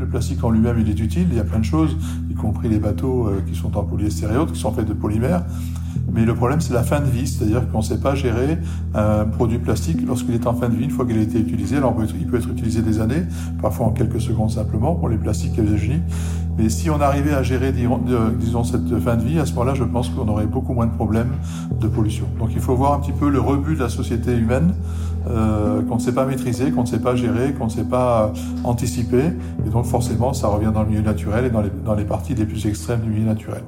Le plastique en lui-même, il est utile, il y a plein de choses, y compris les bateaux euh, qui sont en polyester et autres, qui sont faits de polymères. Mais le problème, c'est la fin de vie, c'est-à-dire qu'on ne sait pas gérer un produit plastique lorsqu'il est en fin de vie, une fois qu'il a été utilisé. Alors, il peut être utilisé des années, parfois en quelques secondes simplement, pour les plastiques et les génies. Mais si on arrivait à gérer, disons, cette fin de vie, à ce moment-là, je pense qu'on aurait beaucoup moins de problèmes de pollution. Donc, il faut voir un petit peu le rebut de la société humaine, euh, qu'on ne sait pas maîtriser, qu'on ne sait pas gérer, qu'on ne sait pas anticiper. Et donc, forcément, ça revient dans le milieu naturel et dans les, dans les parties les plus extrêmes du milieu naturel.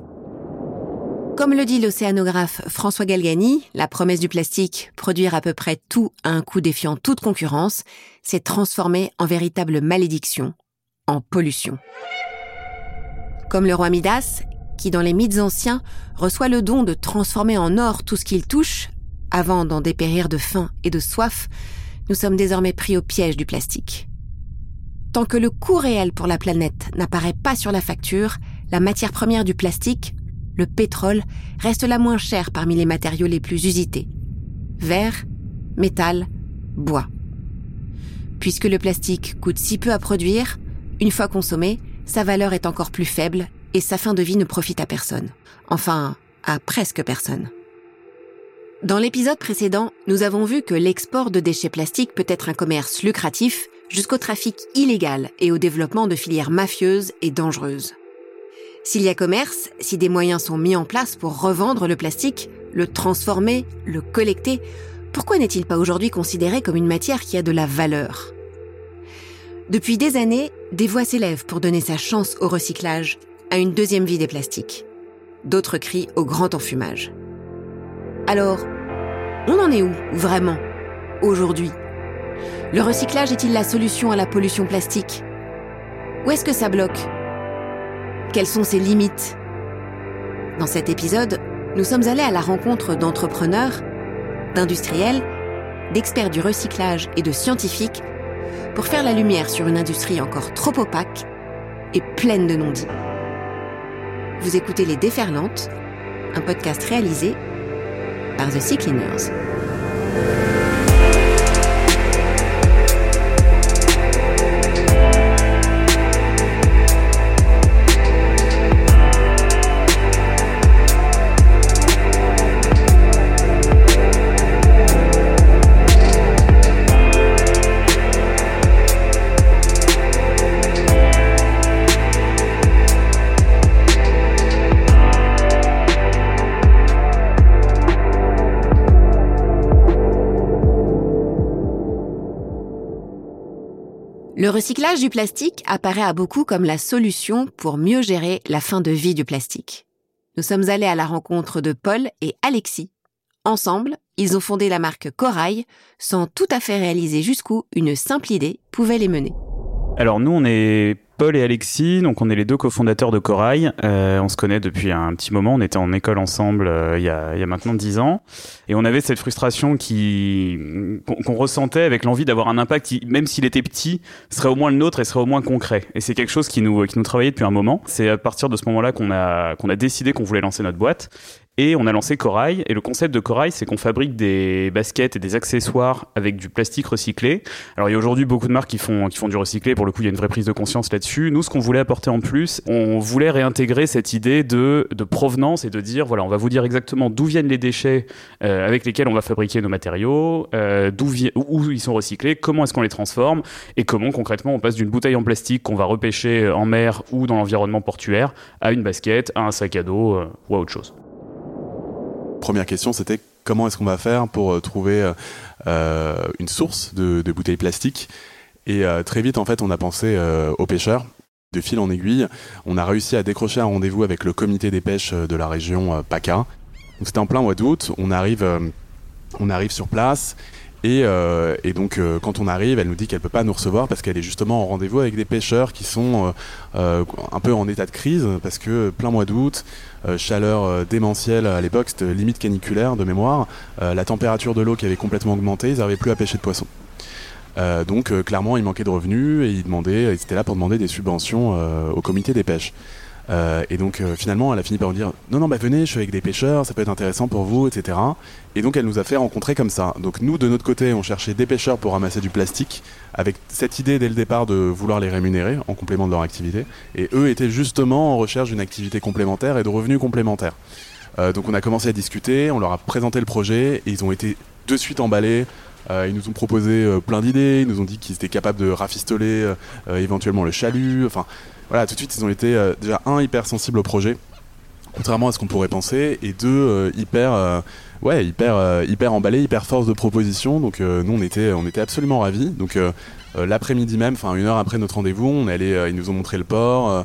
Comme le dit l'océanographe François Galgani, la promesse du plastique, produire à peu près tout à un coût défiant toute concurrence, s'est transformée en véritable malédiction, en pollution. Comme le roi Midas, qui dans les mythes anciens reçoit le don de transformer en or tout ce qu'il touche, avant d'en dépérir de faim et de soif, nous sommes désormais pris au piège du plastique. Tant que le coût réel pour la planète n'apparaît pas sur la facture, la matière première du plastique le pétrole reste la moins chère parmi les matériaux les plus usités. Verre, métal, bois. Puisque le plastique coûte si peu à produire, une fois consommé, sa valeur est encore plus faible et sa fin de vie ne profite à personne. Enfin, à presque personne. Dans l'épisode précédent, nous avons vu que l'export de déchets plastiques peut être un commerce lucratif jusqu'au trafic illégal et au développement de filières mafieuses et dangereuses. S'il y a commerce, si des moyens sont mis en place pour revendre le plastique, le transformer, le collecter, pourquoi n'est-il pas aujourd'hui considéré comme une matière qui a de la valeur? Depuis des années, des voix s'élèvent pour donner sa chance au recyclage, à une deuxième vie des plastiques. D'autres crient au grand enfumage. Alors, on en est où, vraiment, aujourd'hui? Le recyclage est-il la solution à la pollution plastique? Où est-ce que ça bloque? Quelles sont ses limites? Dans cet épisode, nous sommes allés à la rencontre d'entrepreneurs, d'industriels, d'experts du recyclage et de scientifiques pour faire la lumière sur une industrie encore trop opaque et pleine de non-dits. Vous écoutez Les Déferlantes, un podcast réalisé par The Sea Cleaners. Le recyclage du plastique apparaît à beaucoup comme la solution pour mieux gérer la fin de vie du plastique. Nous sommes allés à la rencontre de Paul et Alexis. Ensemble, ils ont fondé la marque Corail sans tout à fait réaliser jusqu'où une simple idée pouvait les mener. Alors nous, on est Paul et Alexis, donc on est les deux cofondateurs de Corail. Euh, on se connaît depuis un petit moment. On était en école ensemble euh, il, y a, il, y a, maintenant dix ans, et on avait cette frustration qui qu'on ressentait avec l'envie d'avoir un impact, qui, même s'il était petit, serait au moins le nôtre et serait au moins concret. Et c'est quelque chose qui nous qui nous travaillait depuis un moment. C'est à partir de ce moment-là qu'on a qu'on a décidé qu'on voulait lancer notre boîte. Et on a lancé Corail. Et le concept de Corail, c'est qu'on fabrique des baskets et des accessoires avec du plastique recyclé. Alors il y a aujourd'hui beaucoup de marques qui font, qui font du recyclé. Pour le coup, il y a une vraie prise de conscience là-dessus. Nous, ce qu'on voulait apporter en plus, on voulait réintégrer cette idée de, de provenance et de dire, voilà, on va vous dire exactement d'où viennent les déchets euh, avec lesquels on va fabriquer nos matériaux, euh, d'où où ils sont recyclés, comment est-ce qu'on les transforme et comment concrètement on passe d'une bouteille en plastique qu'on va repêcher en mer ou dans l'environnement portuaire à une basket, à un sac à dos euh, ou à autre chose première question, c'était comment est-ce qu'on va faire pour euh, trouver euh, une source de, bouteilles plastiques Et euh, très vite, en fait, on a pensé aux pêcheurs. De fil en aiguille, on a réussi à décrocher un rendez-vous avec le comité des pêches de la région PACA. C'était en plein mois d'août. On arrive, on arrive sur place euh, et, donc, euh, quand on arrive, elle nous dit qu'elle peut pas nous recevoir parce qu'elle est justement en rendez-vous avec des pêcheurs qui sont euh, un peu en état de crise parce que plein mois d'août, chaleur démentielle à l'époque, c'était limite caniculaire de mémoire, la température de l'eau qui avait complètement augmenté, ils n'arrivaient plus à pêcher de poissons. donc, clairement, il manquait de revenus et ils demandaient, ils étaient là pour demander des subventions au comité des pêches. Euh, et donc euh, finalement, elle a fini par nous dire non, non, bah venez, je suis avec des pêcheurs, ça peut être intéressant pour vous, etc. Et donc elle nous a fait rencontrer comme ça. Donc nous, de notre côté, on cherchait des pêcheurs pour ramasser du plastique, avec cette idée dès le départ de vouloir les rémunérer en complément de leur activité. Et eux étaient justement en recherche d'une activité complémentaire et de revenus complémentaires. Euh, donc on a commencé à discuter, on leur a présenté le projet et ils ont été de suite emballés. Euh, ils nous ont proposé euh, plein d'idées, ils nous ont dit qu'ils étaient capables de rafistoler éventuellement le chalut. Enfin, voilà, tout de suite, ils ont été déjà un hyper sensibles au projet, contrairement à ce qu'on pourrait penser, et deux hyper, ouais, hyper, hyper emballés, hyper force de proposition. Donc nous, on était, on était absolument ravis. Donc l'après-midi même, enfin une heure après notre rendez-vous, on ils nous ont montré le port.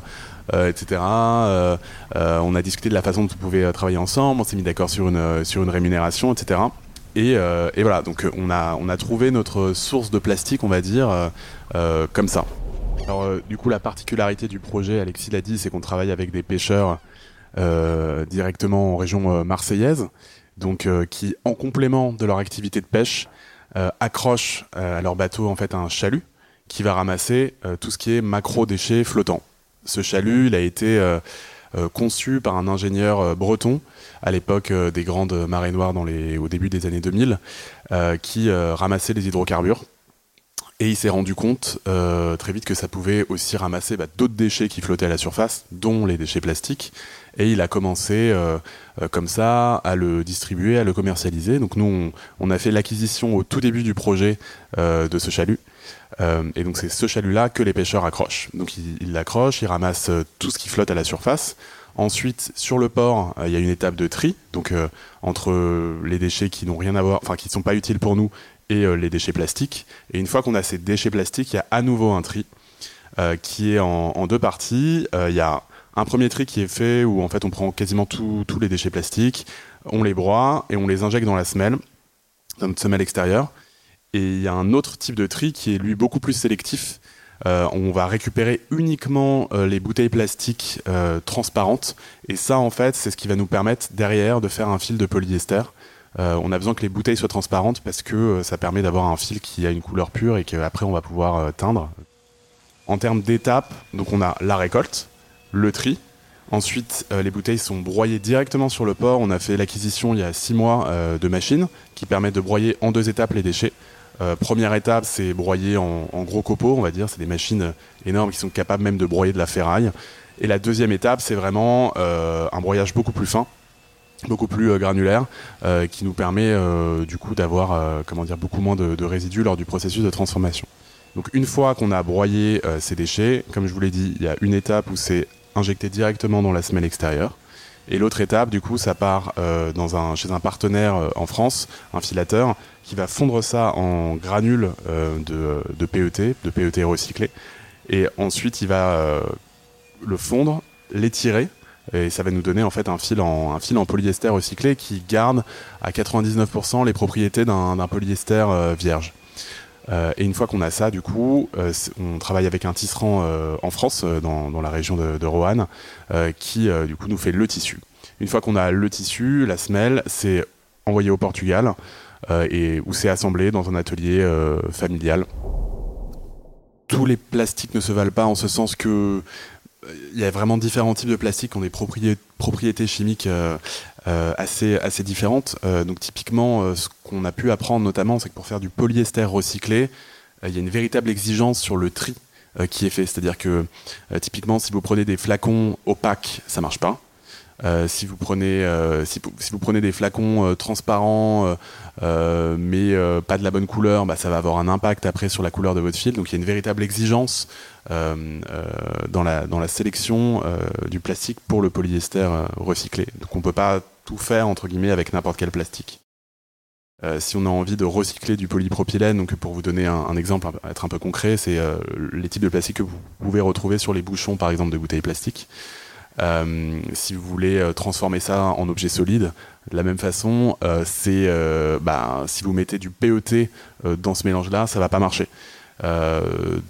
Euh, etc. Euh, euh, on a discuté de la façon dont on pouvait travailler ensemble, on s'est mis d'accord sur une, sur une rémunération, etc. Et, et, voilà, donc on a, on a trouvé notre source de plastique, on va dire, comme ça. Alors, du coup, la particularité du projet, Alexis l'a dit, c'est qu'on travaille avec des pêcheurs directement en région marseillaise, donc qui, en complément de leur activité de pêche, accrochent à leur bateau en fait un chalut qui va ramasser tout ce qui est macro déchets flottants. Ce chalut, il a été euh, euh, conçu par un ingénieur euh, breton à l'époque des grandes marées noires au début des années 2000, qui ramassait les hydrocarbures. Et il s'est rendu compte très vite que ça pouvait aussi ramasser bah, d'autres déchets qui flottaient à la surface, dont les déchets plastiques. Et il a commencé comme ça à le distribuer, à le commercialiser. Donc nous, on, a fait l'acquisition au tout début du projet de ce chalut. Euh, et donc c'est ce chalut-là que les pêcheurs accrochent. Donc ils l'accrochent, ils, ramassent euh, tout ce qui flotte à la surface. Ensuite, sur le port, euh, il y a une étape de tri, donc entre les déchets qui n'ont rien à voir, enfin qui ne sont pas utiles pour nous, et les déchets plastiques. Et une fois qu'on a ces déchets plastiques, il y a à nouveau un tri qui est en, deux parties. Il y a un premier tri qui est fait où en fait on prend quasiment tous les déchets plastiques, on les broie et on les injecte dans la semelle, dans notre semelle extérieure. Et il y a un autre type de tri qui est lui beaucoup plus sélectif. Euh, on va récupérer uniquement euh, les bouteilles plastiques euh, transparentes. Et ça, en fait, c'est ce qui va nous permettre derrière de faire un fil de polyester. on a besoin que les bouteilles soient transparentes parce que ça permet d'avoir un fil qui a une couleur pure et qu'après on va pouvoir teindre. En termes d'étapes, donc on a la récolte, le tri. Ensuite, les bouteilles sont broyées directement sur le port. On a fait l'acquisition il y a six mois de machines qui permettent de broyer en deux étapes les déchets. Euh, première étape, c'est broyer en, gros copeaux, on va dire. C'est des machines énormes qui sont capables même de broyer de la ferraille. Et la deuxième étape, c'est vraiment euh, un broyage beaucoup plus fin, beaucoup plus euh, granulaire, qui nous permet du coup d'avoir, comment dire, beaucoup moins de, de, résidus lors du processus de transformation. Donc une fois qu'on a broyé ces déchets, comme je vous l'ai dit, il y a une étape où c'est injecté directement dans la semelle extérieure. Et l'autre étape, du coup, ça part euh, chez un partenaire euh, en France, un filateur, qui va fondre ça en granules euh, de, PET, de PET recyclé. Et ensuite, il va le fondre, l'étirer, et ça va nous donner en fait un fil en polyester recyclé qui garde à 99% les propriétés d'un polyester vierge. Euh, et une fois qu'on a ça, du coup, euh, on travaille avec un tisserand euh, en France, dans, dans, la région de, de Roanne, qui du coup nous fait le tissu. Une fois qu'on a le tissu, la semelle, c'est envoyé au Portugal et où c'est assemblé dans un atelier familial. Tous les plastiques ne se valent pas en ce sens que il y a vraiment différents types de plastiques qui ont des propriétés chimiques euh, assez, assez différentes. Euh, donc typiquement, euh, ce qu'on a pu apprendre notamment, c'est que pour faire du polyester recyclé, il y a une véritable exigence sur le tri qui est fait. C'est-à-dire que typiquement, si vous prenez des flacons opaques, ça marche pas. Si vous prenez si, si, vous prenez des flacons transparents mais pas de la bonne couleur, bah, ça va avoir un impact après sur la couleur de votre fil. Donc il y a une véritable exigence dans la dans la sélection du plastique pour le polyester recyclé. Donc on peut pas tout faire entre guillemets avec n'importe quel plastique. Euh, si on a envie de recycler du polypropylène, donc pour vous donner un, exemple, être un peu concret, c'est euh, les types de plastique que vous pouvez retrouver sur les bouchons, par exemple, de bouteilles plastiques. Euh, si vous voulez transformer ça en objet solide, de la même façon, c'est bah, si vous mettez du PET dans ce mélange-là, ça va pas marcher.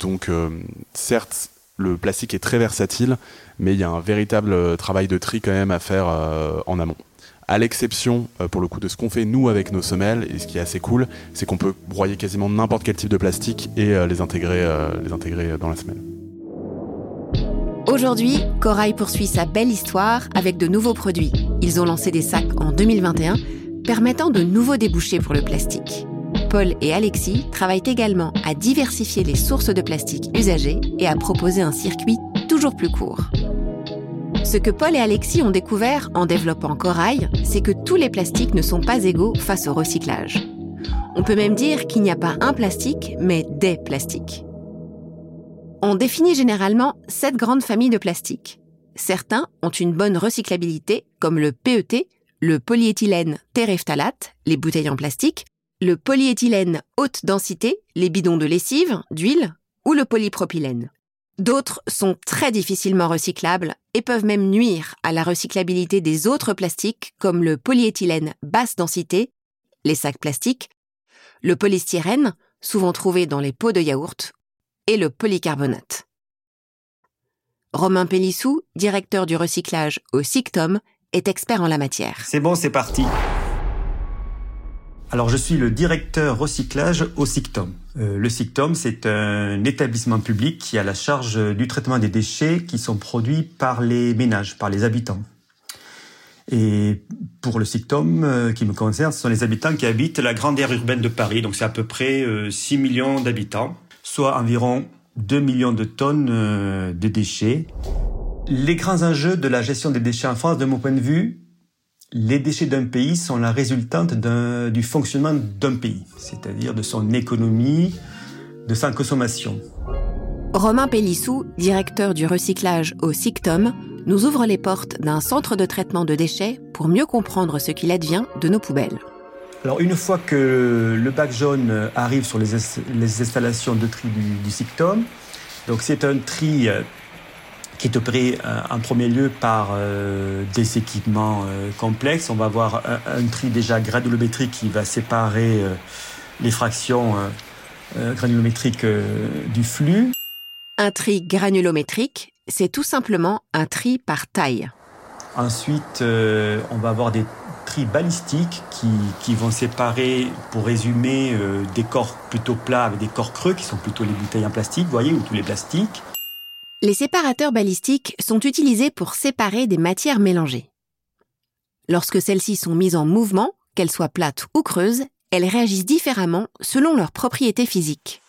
donc, certes, le plastique est très versatile, mais il y a un véritable travail de tri quand même à faire en amont à l'exception euh, pour le coup de ce qu'on fait nous avec nos semelles et ce qui est assez cool c'est qu'on peut broyer quasiment n'importe quel type de plastique et euh, euh, les intégrer dans la semelle. Aujourd'hui, Corail poursuit sa belle histoire avec de nouveaux produits. Ils ont lancé des sacs en 2021 permettant de nouveaux débouchés pour le plastique. Paul et Alexis travaillent également à diversifier les sources de plastique usagées et à proposer un circuit toujours plus court. Ce que Paul et Alexis ont découvert en développant Corail, c'est que tous les plastiques ne sont pas égaux face au recyclage. On peut même dire qu'il n'y a pas un plastique, mais des plastiques. On définit généralement sept grandes familles de plastiques. Certains ont une bonne recyclabilité, comme le PET, le polyéthylène terephthalate, les bouteilles en plastique, le polyéthylène haute densité, les bidons de lessive, d'huile, ou le polypropylène. D'autres sont très difficilement recyclables et peuvent même nuire à la recyclabilité des autres plastiques comme le polyéthylène basse densité, les sacs plastiques, le polystyrène, souvent trouvé dans les pots de yaourt, et le polycarbonate. Romain Pélissou, directeur du recyclage au SICTOM, est expert en la matière. C'est bon, c'est parti. Alors, je suis le directeur recyclage au SICTOM. Euh, le SICTOM, c'est un établissement public qui a la charge du traitement des déchets qui sont produits par les ménages, par les habitants. Et pour le SICTOM euh, qui me concerne, ce sont les habitants qui habitent la grande aire urbaine de Paris. Donc, c'est à peu près 6 euh, millions d'habitants, soit environ 2 millions de tonnes de déchets. Les grands enjeux de la gestion des déchets en France, de mon point de vue, les déchets d'un pays sont la résultante du fonctionnement d'un pays, c'est-à-dire de son économie, de sa consommation. Romain Pélissou, directeur du recyclage au SICTOM, nous ouvre les portes d'un centre de traitement de déchets pour mieux comprendre ce qu'il advient de nos poubelles. Alors une fois que le bac jaune arrive sur les, installations de tri du, du SICTOM, donc c'est un tri euh, qui est opéré euh, en premier lieu par euh, des équipements euh, complexes. On va avoir un, tri déjà granulométrique qui va séparer les fractions granulométriques du flux. Un tri granulométrique, c'est tout simplement un tri par taille. Ensuite, on va avoir des tris balistiques qui, qui vont séparer, pour résumer, des corps plutôt plats avec des corps creux qui sont plutôt les bouteilles en plastique, vous voyez, ou tous les plastiques. Les séparateurs balistiques sont utilisés pour séparer des matières mélangées. Lorsque celles-ci sont mises en mouvement, qu'elles soient plates ou creuses, elles réagissent différemment selon leurs propriétés physiques.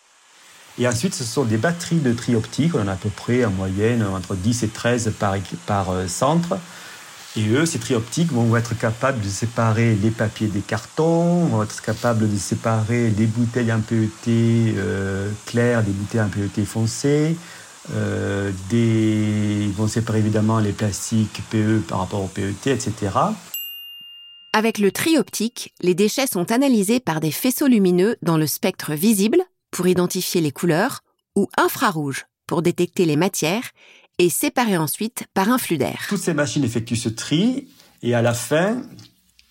Et ensuite, ce sont des batteries de tri optique. On en a à peu près en moyenne entre 10 et 13 par, par euh, centre. Et eux, ces tri optiques vont être capables de séparer les papiers des cartons, vont être capables de séparer les bouteilles en PET euh, claires des bouteilles en PET foncées, euh, des... Ils vont séparer évidemment les plastiques PE par rapport au PET, etc. Avec le tri optique, les déchets sont analysés par des faisceaux lumineux dans le spectre visible pour identifier les couleurs ou infrarouge pour détecter les matières et séparés ensuite par un flux d'air. Toutes ces machines effectuent ce tri et à la fin,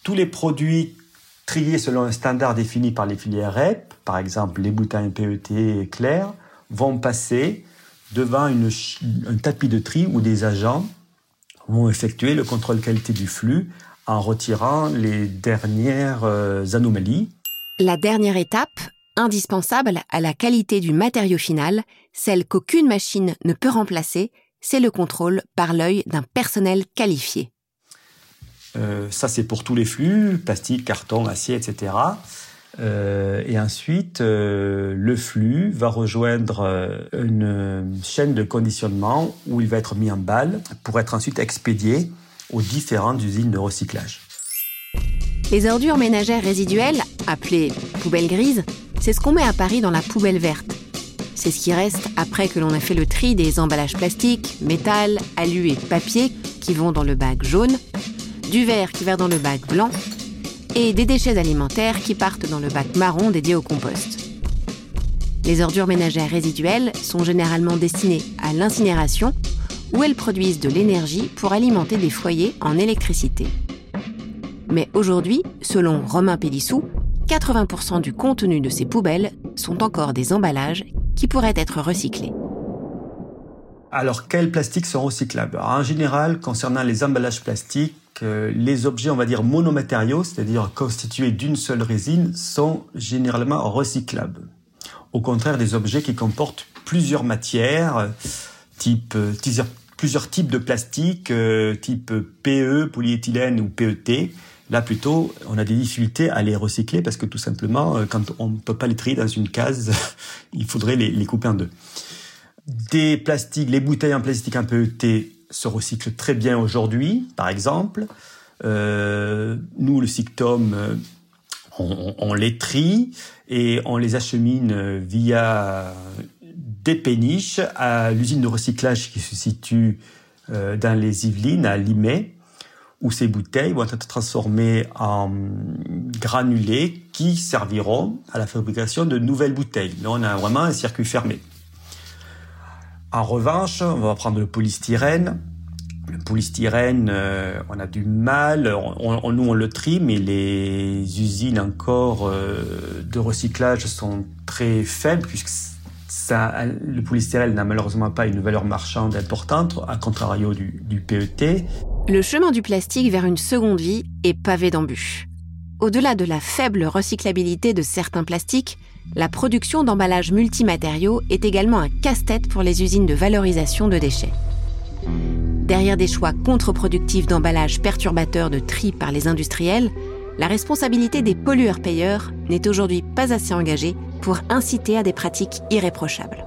tous les produits triés selon un standard défini par les filières REP, par exemple les bouteilles PET claires, vont passer devant un tapis de tri où des agents vont effectuer le contrôle qualité du flux en retirant les dernières euh, anomalies. La dernière étape, indispensable à la qualité du matériau final, celle qu'aucune machine ne peut remplacer, c'est le contrôle par l'œil d'un personnel qualifié. Euh, ça, c'est pour tous les flux, plastique, carton, acier, etc. Euh, et ensuite, euh, le flux va rejoindre une chaîne de conditionnement où il va être mis en balle pour être ensuite expédié aux différentes usines de recyclage. Les ordures ménagères résiduelles, appelées poubelles grises, c'est ce qu'on met à Paris dans la poubelle verte. C'est ce qui reste après que l'on a fait le tri des emballages plastiques, métal, alu et papier qui vont dans le bac jaune, du verre qui va dans le bac blanc et des déchets alimentaires qui partent dans le bac marron dédié au compost. Les ordures ménagères résiduelles sont généralement destinées à l'incinération où elles produisent de l'énergie pour alimenter des foyers en électricité. Mais aujourd'hui, selon Romain Pélissou, 80% du contenu de ces poubelles sont encore des emballages qui pourraient être recyclés. Alors, quels plastiques sont recyclables? En général, concernant les emballages plastiques, les objets, on va dire, monomatériaux, c'est-à-dire constitués d'une seule résine, sont généralement recyclables. Au contraire des objets qui comportent plusieurs matières, type, plusieurs types de plastique, euh, type PE, polyéthylène ou PET. Là, plutôt, on a des difficultés à les recycler parce que tout simplement, euh, quand on ne peut pas les trier dans une case, il faudrait les, couper en deux. Des plastiques, les bouteilles en plastique en PET se recyclent très bien aujourd'hui, par exemple. Euh, nous, le Sictom, euh, on, on, les trie et on les achemine via des péniches à l'usine de recyclage qui se situe dans les Yvelines, à Limay, où ces bouteilles vont être transformées en granulés qui serviront à la fabrication de nouvelles bouteilles. Là, on a vraiment un circuit fermé. En revanche, on va prendre le polystyrène. Le polystyrène, euh, on a du mal. Nous, on le trie, mais les usines encore euh, de recyclage sont très faibles puisque ça, le polystyrène n'a malheureusement pas une valeur marchande importante, à contrario du PET. Le chemin du plastique vers une seconde vie est pavé d'embûches. Au-delà de la faible recyclabilité de certains plastiques, la production d'emballages multimatériaux est également un casse-tête pour les usines de valorisation de déchets. Derrière des choix contre-productifs d'emballage perturbateurs de tri par les industriels, la responsabilité des pollueurs-payeurs n'est aujourd'hui pas assez engagée pour inciter à des pratiques irréprochables.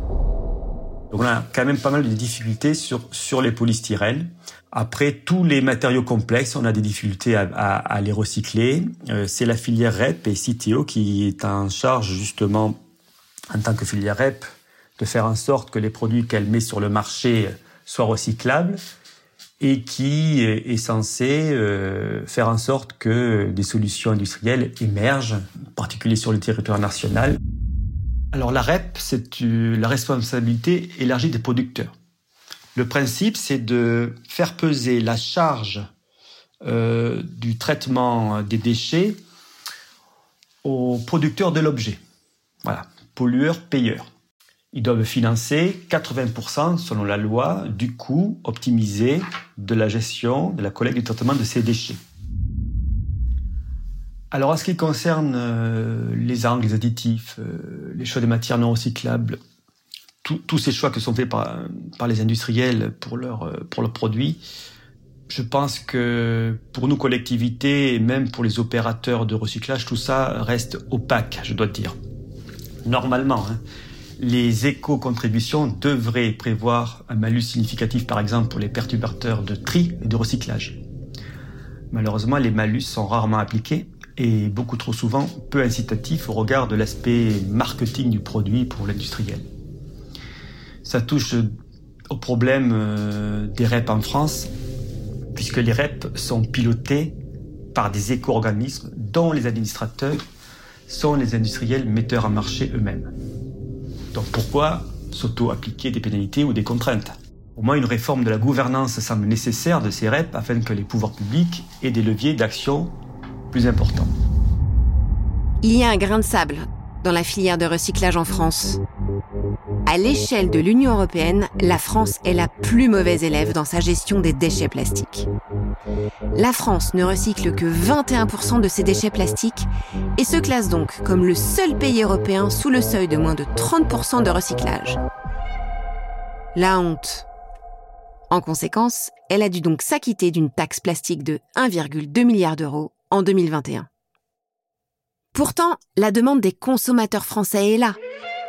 On a quand même pas mal de difficultés sur les polystyrènes. Après, tous les matériaux complexes, on a des difficultés à, les recycler. Euh, c'est la filière REP et CTO qui est en charge justement, en tant que filière REP, de faire en sorte que les produits qu'elle met sur le marché soient recyclables et qui est censé euh, faire en sorte que des solutions industrielles émergent, en particulier sur le territoire national. Alors la REP, c'est la responsabilité élargie des producteurs. Le principe, c'est de faire peser la charge euh, du traitement des déchets aux producteurs de l'objet. Voilà, pollueurs-payeurs. Ils doivent financer 80% selon la loi du coût optimisé de la gestion, de la collecte du traitement de ces déchets. Alors, en ce qui concerne euh, les angles, les additifs, euh, les choix des matières non recyclables, tous ces choix qui sont faits par, par les industriels pour, leur, euh, pour leurs produits, je pense que pour nous collectivités et même pour les opérateurs de recyclage, tout ça reste opaque, je dois dire. Normalement, hein, les éco-contributions devraient prévoir un malus significatif, par exemple, pour les perturbateurs de tri et de recyclage. Malheureusement, les malus sont rarement appliqués et beaucoup trop souvent peu incitatifs au regard de l'aspect marketing du produit pour l'industriel. Ça touche au problème euh, des REP en France, puisque les REP sont pilotés par des éco-organismes dont les administrateurs sont les industriels metteurs en marché eux-mêmes. Donc pourquoi s'auto-appliquer des pénalités ou des contraintes? Au moins une réforme de la gouvernance semble nécessaire de ces REP afin que les pouvoirs publics aient des leviers d'action plus importants. Il y a un grain de sable dans la filière de recyclage en France. À l'échelle de l'Union européenne, la France est la plus mauvaise élève dans sa gestion des déchets plastiques. La France ne recycle que 21% de ses déchets plastiques et se classe donc comme le seul pays européen sous le seuil de moins de 30% de recyclage. La honte. En conséquence, elle a dû donc s'acquitter d'une taxe plastique de 1,2 milliard d'euros en 2021. Pourtant, la demande des consommateurs français est là.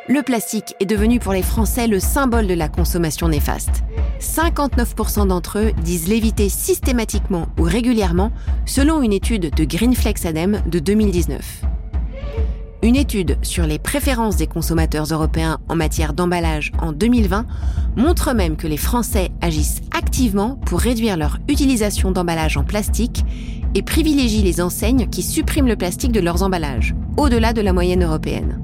Le plastique est devenu pour les Français le symbole de la consommation néfaste. 59% d'entre eux disent l'éviter systématiquement ou régulièrement, selon une étude de Greenflex Adem de 2019. Une étude sur les préférences des consommateurs européens en matière d'emballage en 2020 montre même que les Français agissent activement pour réduire leur utilisation d'emballage en plastique et privilégient les enseignes qui suppriment le plastique de leurs emballages, au-delà de la moyenne européenne.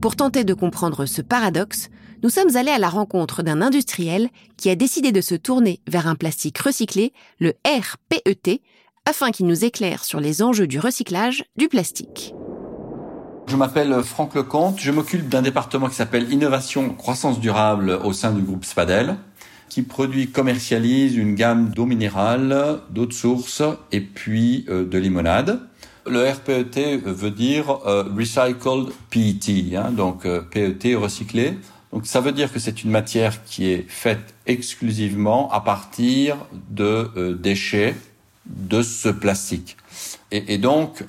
Pour tenter de comprendre ce paradoxe, nous sommes allés à la rencontre d'un industriel qui a décidé de se tourner vers un plastique recyclé, le RPET, afin qu'il nous éclaire sur les enjeux du recyclage du plastique. Je m'appelle Franck Lecomte, je m'occupe d'un département qui s'appelle Innovation Croissance Durable au sein du groupe Spadel, qui produit, commercialise une gamme d'eau minérale, d'eau de source et puis euh, de limonade. Le RPET veut dire euh, Recycled PET, hein, donc euh, PET recyclé. Donc ça veut dire que c'est une matière qui est faite exclusivement à partir de déchets de ce plastique. Et, donc,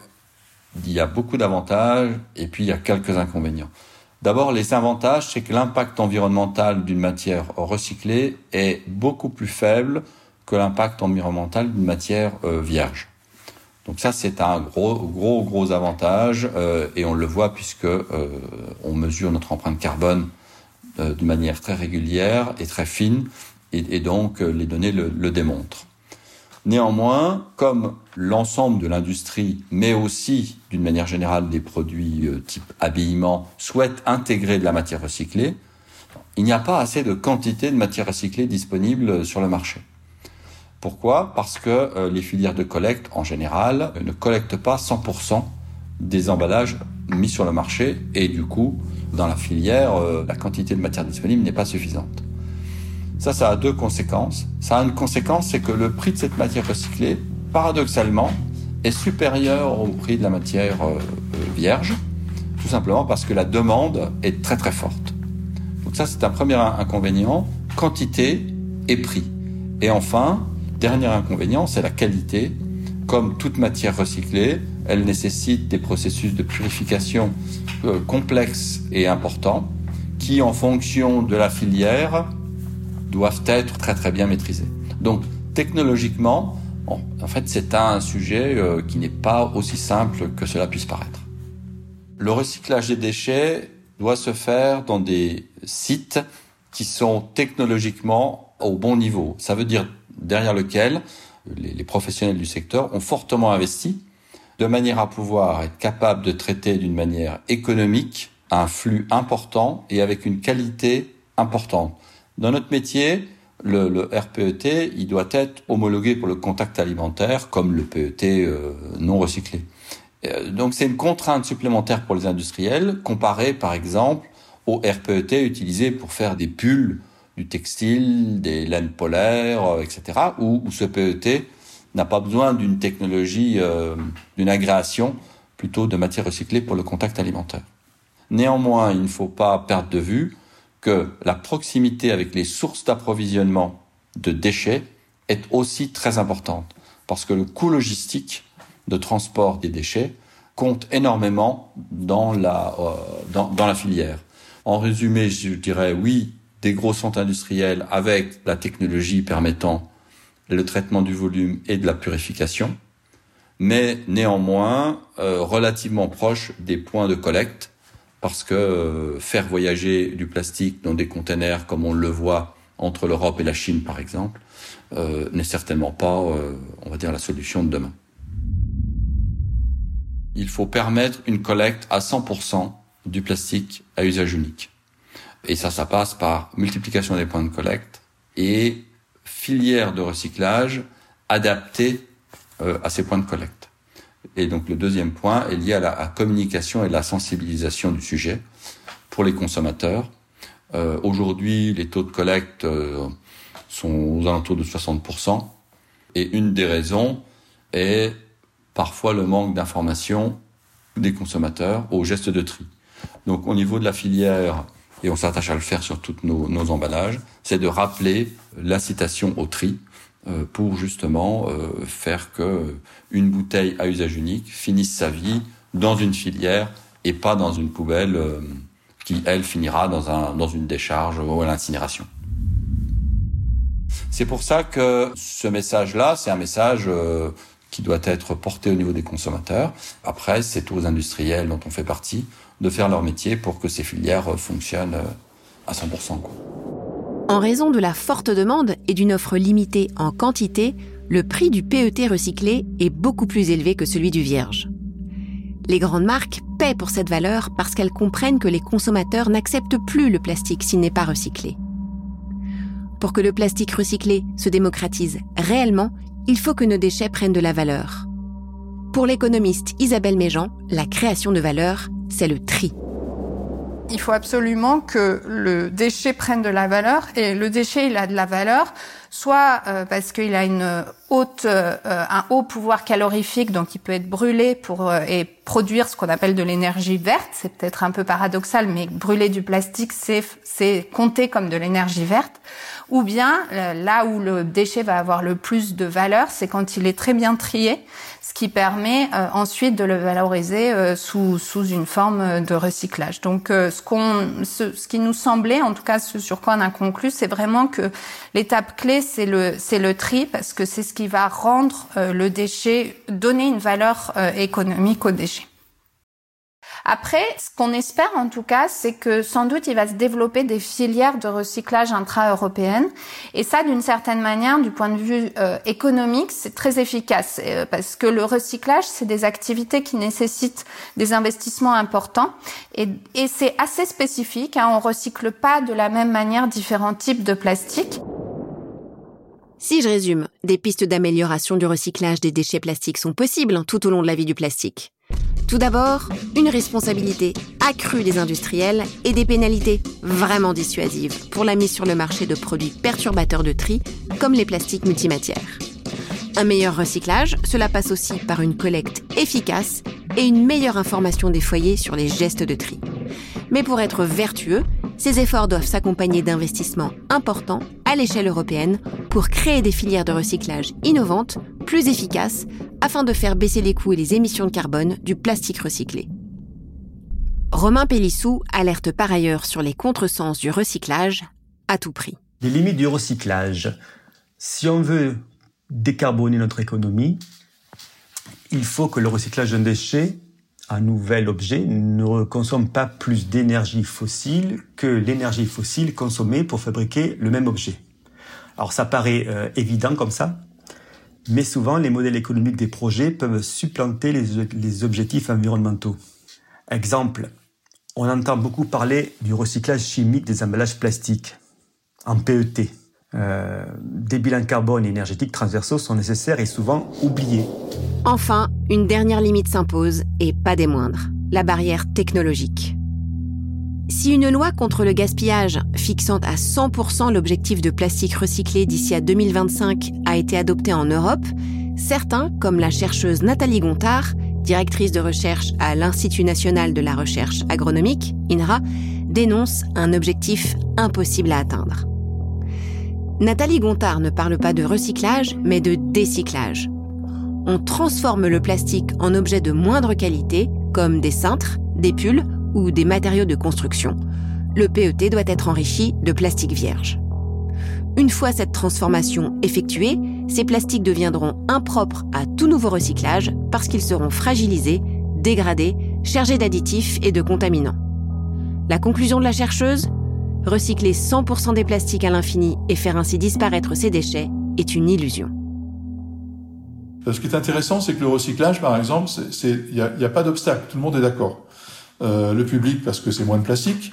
il y a beaucoup d'avantages et puis il y a quelques inconvénients. D'abord, les avantages, c'est que l'impact environnemental d'une matière recyclée est beaucoup plus faible que l'impact environnemental d'une matière euh, vierge. Donc ça, c'est un gros, gros, gros avantage euh, et on le voit puisque euh, on mesure notre empreinte carbone d'une manière très régulière et très fine et, donc les données le démontrent. Néanmoins, comme l'ensemble de l'industrie, mais aussi d'une manière générale des produits euh, type habillement, souhaitent intégrer de la matière recyclée, il n'y a pas assez de quantité de matière recyclée disponible sur le marché. Pourquoi? Parce que euh, les filières de collecte, en général, ne collectent pas 100% des emballages mis sur le marché et du coup, dans la filière, euh, la quantité de matière disponible n'est pas suffisante. Ça, ça a deux conséquences. Ça a une conséquence, c'est que le prix de cette matière recyclée, paradoxalement, est supérieur au prix de la matière euh, vierge, tout simplement parce que la demande est très très forte. Donc ça, c'est un premier inconvénient, quantité et prix. Et enfin, dernier inconvénient, c'est la qualité. Comme toute matière recyclée, elle nécessite des processus de purification euh, complexes et importants qui, en fonction de la filière, doivent être très très bien maîtrisés. Donc technologiquement, en fait, c'est un sujet euh, qui n'est pas aussi simple que cela puisse paraître. Le recyclage des déchets doit se faire dans des sites qui sont technologiquement au bon niveau. Ça veut dire derrière lequel les, les professionnels du secteur ont fortement investi de manière à pouvoir être capable de traiter d'une manière économique un flux important et avec une qualité importante. Dans notre métier, le, RPET, il doit être homologué pour le contact alimentaire comme le PET euh, non recyclé. Euh, donc c'est une contrainte supplémentaire pour les industriels comparé par exemple au RPET utilisé pour faire des pulls, du textile, des laines polaires, euh, etc. Où, ce PET n'a pas besoin d'une technologie, d'une agréation, plutôt de matière recyclée pour le contact alimentaire. Néanmoins, il ne faut pas perdre de vue que la proximité avec les sources d'approvisionnement de déchets est aussi très importante parce que le coût logistique de transport des déchets compte énormément dans la, euh, dans, la filière. En résumé, je dirais oui, des gros centres industriels avec la technologie permettant le traitement du volume et de la purification, mais néanmoins euh, relativement proche des points de collecte parce que euh, faire voyager du plastique dans des containers comme on le voit entre l'Europe et la Chine par exemple euh, n'est certainement pas, euh, on va dire, la solution de demain. Il faut permettre une collecte à 100% du plastique à usage unique. Et ça, ça passe par multiplication des points de collecte et filière de recyclage adaptée euh, à ces points de collecte. Et donc le deuxième point est lié à la communication et la sensibilisation du sujet pour les consommateurs. Euh, Aujourd'hui, les taux de collecte euh, sont aux alentours de 60%. Et une des raisons est parfois le manque d'information des consommateurs au geste de tri. Donc au niveau de la filière, et on s'attache à le faire sur tous nos, emballages, c'est de rappeler l'incitation au tri pour justement euh, faire que une bouteille à usage unique finisse sa vie dans une filière et pas dans une poubelle euh, qui elle finira dans un dans une décharge ou à l'incinération. C'est pour ça que ce message-là, c'est un message qui doit être porté au niveau des consommateurs. Après, c'est aux industriels dont on fait partie de faire leur métier pour que ces filières fonctionnent à 100%. Quoi. En raison de la forte demande et d'une offre limitée en quantité, le prix du PET recyclé est beaucoup plus élevé que celui du vierge. Les grandes marques paient pour cette valeur parce qu'elles comprennent que les consommateurs n'acceptent plus le plastique s'il n'est pas recyclé. Pour que le plastique recyclé se démocratise réellement, il faut que nos déchets prennent de la valeur. Pour l'économiste Isabelle Méjean, la création de valeur, c'est le tri. Il faut absolument que le déchet prenne de la valeur et le déchet il a de la valeur soit euh, parce qu'il a une haute, euh, un haut pouvoir calorifique, donc il peut être brûlé pour euh, et produire ce qu'on appelle de l'énergie verte. C'est peut-être un peu paradoxal, mais brûler du plastique, c'est c'est compté comme de l'énergie verte. Ou bien là où le déchet va avoir le plus de valeur, c'est quand il est très bien trié, qui permet euh, ensuite de le valoriser euh, sous, sous une forme euh, de recyclage. Donc ce, qu'on, ce, ce, qui nous semblait, en tout cas ce sur quoi on a conclu, c'est vraiment que l'étape clé, c'est le, c'est le tri, parce que c'est ce qui va rendre le déchet, donner une valeur économique au déchet. Après, ce qu'on espère en tout cas, c'est que sans doute il va se développer des filières de recyclage intra-européennes. Et ça, d'une certaine manière, du point de vue euh, économique, c'est très efficace euh, parce que le recyclage, c'est des activités qui nécessitent des investissements importants et, et c'est assez spécifique. Hein, on recycle pas de la même manière différents types de plastique. Si je résume, des pistes d'amélioration du recyclage des déchets plastiques sont possibles tout au long de la vie du plastique. Tout d'abord, une responsabilité accrue des industriels et des pénalités vraiment dissuasives pour la mise sur le marché de produits perturbateurs de tri comme les plastiques multimatières. Un meilleur recyclage, cela passe aussi par une collecte efficace et une meilleure information des foyers sur les gestes de tri. Mais pour être vertueux, ces efforts doivent s'accompagner d'investissements importants à l'échelle européenne pour créer des filières de recyclage innovantes, plus efficaces, afin de faire baisser les coûts et les émissions de carbone du plastique recyclé. Romain Pélissou alerte par ailleurs sur les contresens du recyclage à tout prix. Les limites du recyclage. Si on veut décarboner notre économie, il faut que le recyclage d'un déchet un nouvel objet ne consomme pas plus d'énergie fossile que l'énergie fossile consommée pour fabriquer le même objet. Alors ça paraît euh, évident comme ça, mais souvent les modèles économiques des projets peuvent supplanter les, objectifs environnementaux. Exemple, on entend beaucoup parler du recyclage chimique des emballages plastiques en PET. Euh, des bilans carbone et énergétiques transversaux sont nécessaires et souvent oubliés. Enfin, une dernière limite s'impose, et pas des moindres, la barrière technologique. Si une loi contre le gaspillage fixant à 100% l'objectif de plastique recyclé d'ici à 2025 a été adoptée en Europe, certains, comme la chercheuse Nathalie Gontard, directrice de recherche à l'Institut national de la recherche agronomique, INRA, dénoncent un objectif impossible à atteindre. Nathalie Gontard ne parle pas de recyclage, mais de décyclage. On transforme le plastique en objets de moindre qualité, comme des cintres, des pulls ou des matériaux de construction. Le PET doit être enrichi de plastique vierge. Une fois cette transformation effectuée, ces plastiques deviendront impropres à tout nouveau recyclage parce qu'ils seront fragilisés, dégradés, chargés d'additifs et de contaminants. La conclusion de la chercheuse? Recycler 100% des plastiques à l'infini et faire ainsi disparaître ces déchets est une illusion. Euh, ce qui est intéressant, c'est que le recyclage, par exemple, il n'y a, a, pas d'obstacle, tout le monde est d'accord. Euh, le public parce que c'est moins de plastique,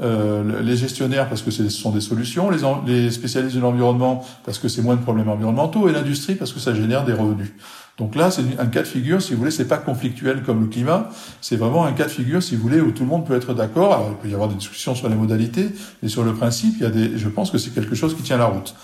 euh, les gestionnaires parce que ce sont des solutions, les, les spécialistes de l'environnement parce que c'est moins de problèmes environnementaux, et l'industrie parce que ça génère des revenus. Donc là, c'est un cas de figure, si vous voulez, c'est pas conflictuel comme le climat, c'est vraiment un cas de figure, si vous voulez, où tout le monde peut être d'accord. Alors, il peut y avoir des discussions sur les modalités, mais sur le principe, il y a des, je pense que c'est quelque chose qui tient la route.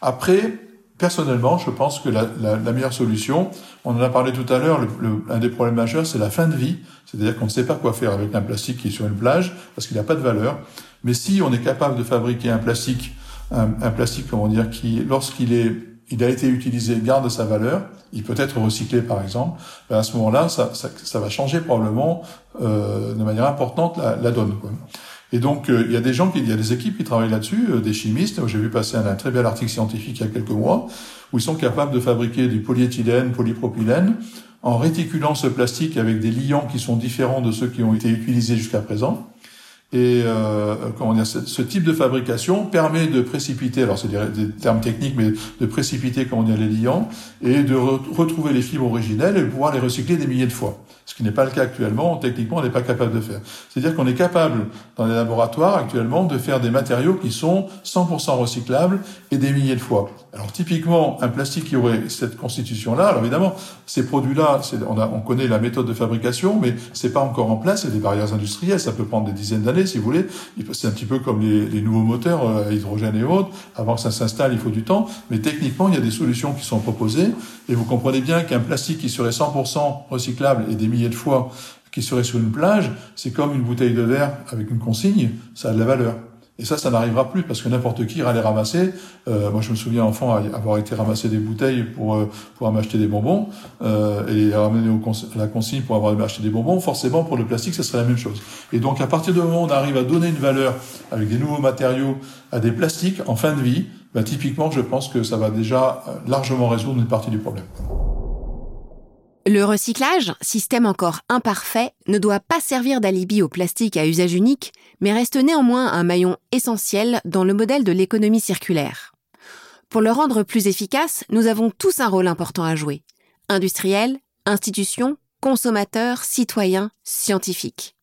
Après, personnellement, je pense que la, la, la meilleure solution, on en a parlé tout à l'heure, le, un des problèmes majeurs, c'est la fin de vie, c'est-à-dire qu'on ne sait pas quoi faire avec un plastique qui est sur une plage parce qu'il n'a pas de valeur. Mais si on est capable de fabriquer un plastique, un, un plastique, comment dire, qui, lorsqu'il est il a été utilisé, garde sa valeur, il peut être recyclé par exemple, ben à ce moment-là, ça, ça, ça, va changer probablement euh, de manière importante la, la donne. Quoi. Et donc, euh, il y a des gens, il y a des équipes qui travaillent là-dessus, euh, des chimistes. J'ai vu passer un, très bel article scientifique il y a quelques mois, où ils sont capables de fabriquer du polyéthylène, polypropylène, en réticulant ce plastique avec des liants qui sont différents de ceux qui ont été utilisés jusqu'à présent. Et euh, comment dire, ce, type de fabrication permet de précipiter, alors c'est des, termes techniques, mais de précipiter comment dire les liants et de re retrouver les fibres originelles et pouvoir les recycler des milliers de fois. Ce qui n'est pas le cas actuellement. Techniquement, on n'est pas capable de faire. C'est-à-dire qu'on est capable dans les laboratoires actuellement de faire des matériaux qui sont 100% recyclables et des milliers de fois. Alors typiquement, un plastique qui aurait cette constitution-là, alors évidemment, ces produits-là, on, on connaît la méthode de fabrication, mais c'est pas encore en place. Il y a des barrières industrielles, ça peut prendre des dizaines d'années si vous voulez. C'est un petit peu comme les, nouveaux moteurs à hydrogène et autres. Avant que ça s'installe, il faut du temps. Mais techniquement, il y a des solutions qui sont proposées. Et vous comprenez bien qu'un plastique qui serait 100% recyclable et des milliers de fois qui serait sur une plage, c'est comme une bouteille de verre avec une consigne, ça a de la valeur. Et ça, ça n'arrivera plus parce que n'importe qui ira les ramasser. Euh, moi, je me souviens enfant avoir été ramasser des bouteilles pour euh, pour m'acheter des bonbons euh, et ramener au à la consigne pour avoir acheté des bonbons. Forcément, pour le plastique, ce serait la même chose. Et donc, à partir du moment où on arrive à donner une valeur avec des nouveaux matériaux à des plastiques en fin de vie, bah, typiquement, je pense que ça va déjà euh, largement résoudre une partie du problème. Le recyclage, système encore imparfait, ne doit pas servir d'alibi au plastique à usage unique, mais reste néanmoins un maillon essentiel dans le modèle de l'économie circulaire. Pour le rendre plus efficace, nous avons tous un rôle important à jouer. Industriels, institutions, consommateurs, citoyens, scientifiques.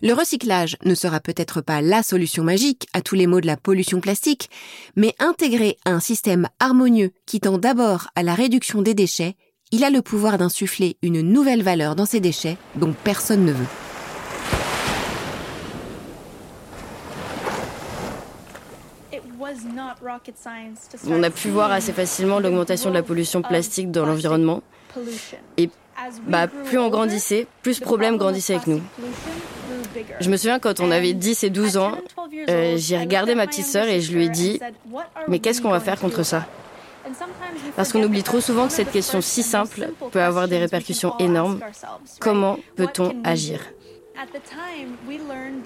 Le recyclage ne sera peut-être pas la solution magique à tous les maux de la pollution plastique, mais intégrer un système harmonieux qui tend d'abord à la réduction des déchets il a le pouvoir d'insuffler une nouvelle valeur dans ces déchets dont personne ne veut. On a pu voir assez facilement l'augmentation de la pollution plastique dans l'environnement. Et bah, plus on grandissait, plus ce problème grandissait avec nous. Je me souviens quand on avait 10 et 12 ans, euh, j'ai regardé ma petite sœur et je lui ai dit, mais qu'est-ce qu'on va faire contre ça? Parce qu'on oublie trop souvent que cette question si simple peut avoir des répercussions énormes. Comment peut-on agir?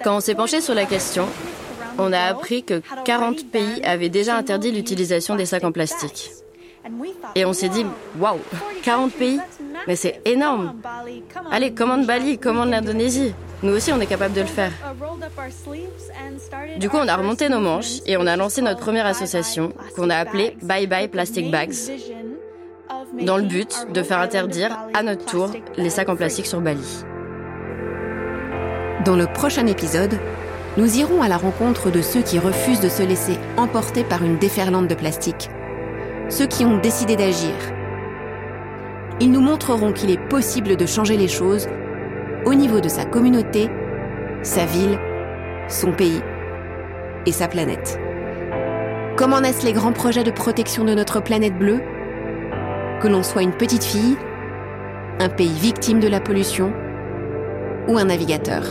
Quand on s'est penché sur la question, on a appris que 40 pays avaient déjà interdit l'utilisation des sacs en plastique. Et on s'est dit, waouh, 40 pays Mais c'est énorme Allez, commande Bali, commande l'Indonésie. Nous aussi, on est capable de le faire. Du coup, on a remonté nos manches et on a lancé notre première association qu'on a appelée Bye Bye Plastic Bags, dans le but de faire interdire à notre tour les sacs en plastique sur Bali. Dans le prochain épisode, nous irons à la rencontre de ceux qui refusent de se laisser emporter par une déferlante de plastique ceux qui ont décidé d'agir. Ils nous montreront qu'il est possible de changer les choses au niveau de sa communauté, sa ville, son pays et sa planète. Comment naissent les grands projets de protection de notre planète bleue? Que l'on soit une petite fille, un pays victime de la pollution ou un navigateur.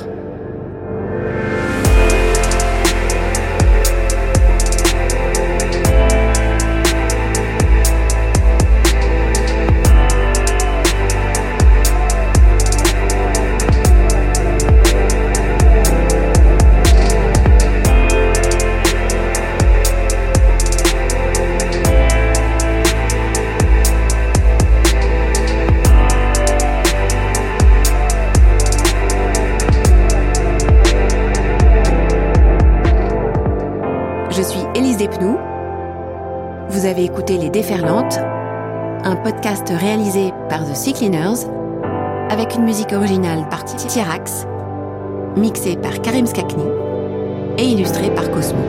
Vous avez écouté Les Déferlantes, un podcast réalisé par The Sea Cleaners, avec une musique originale par Tiarax, mixée par Karim Skakni et illustrée par Cosmo.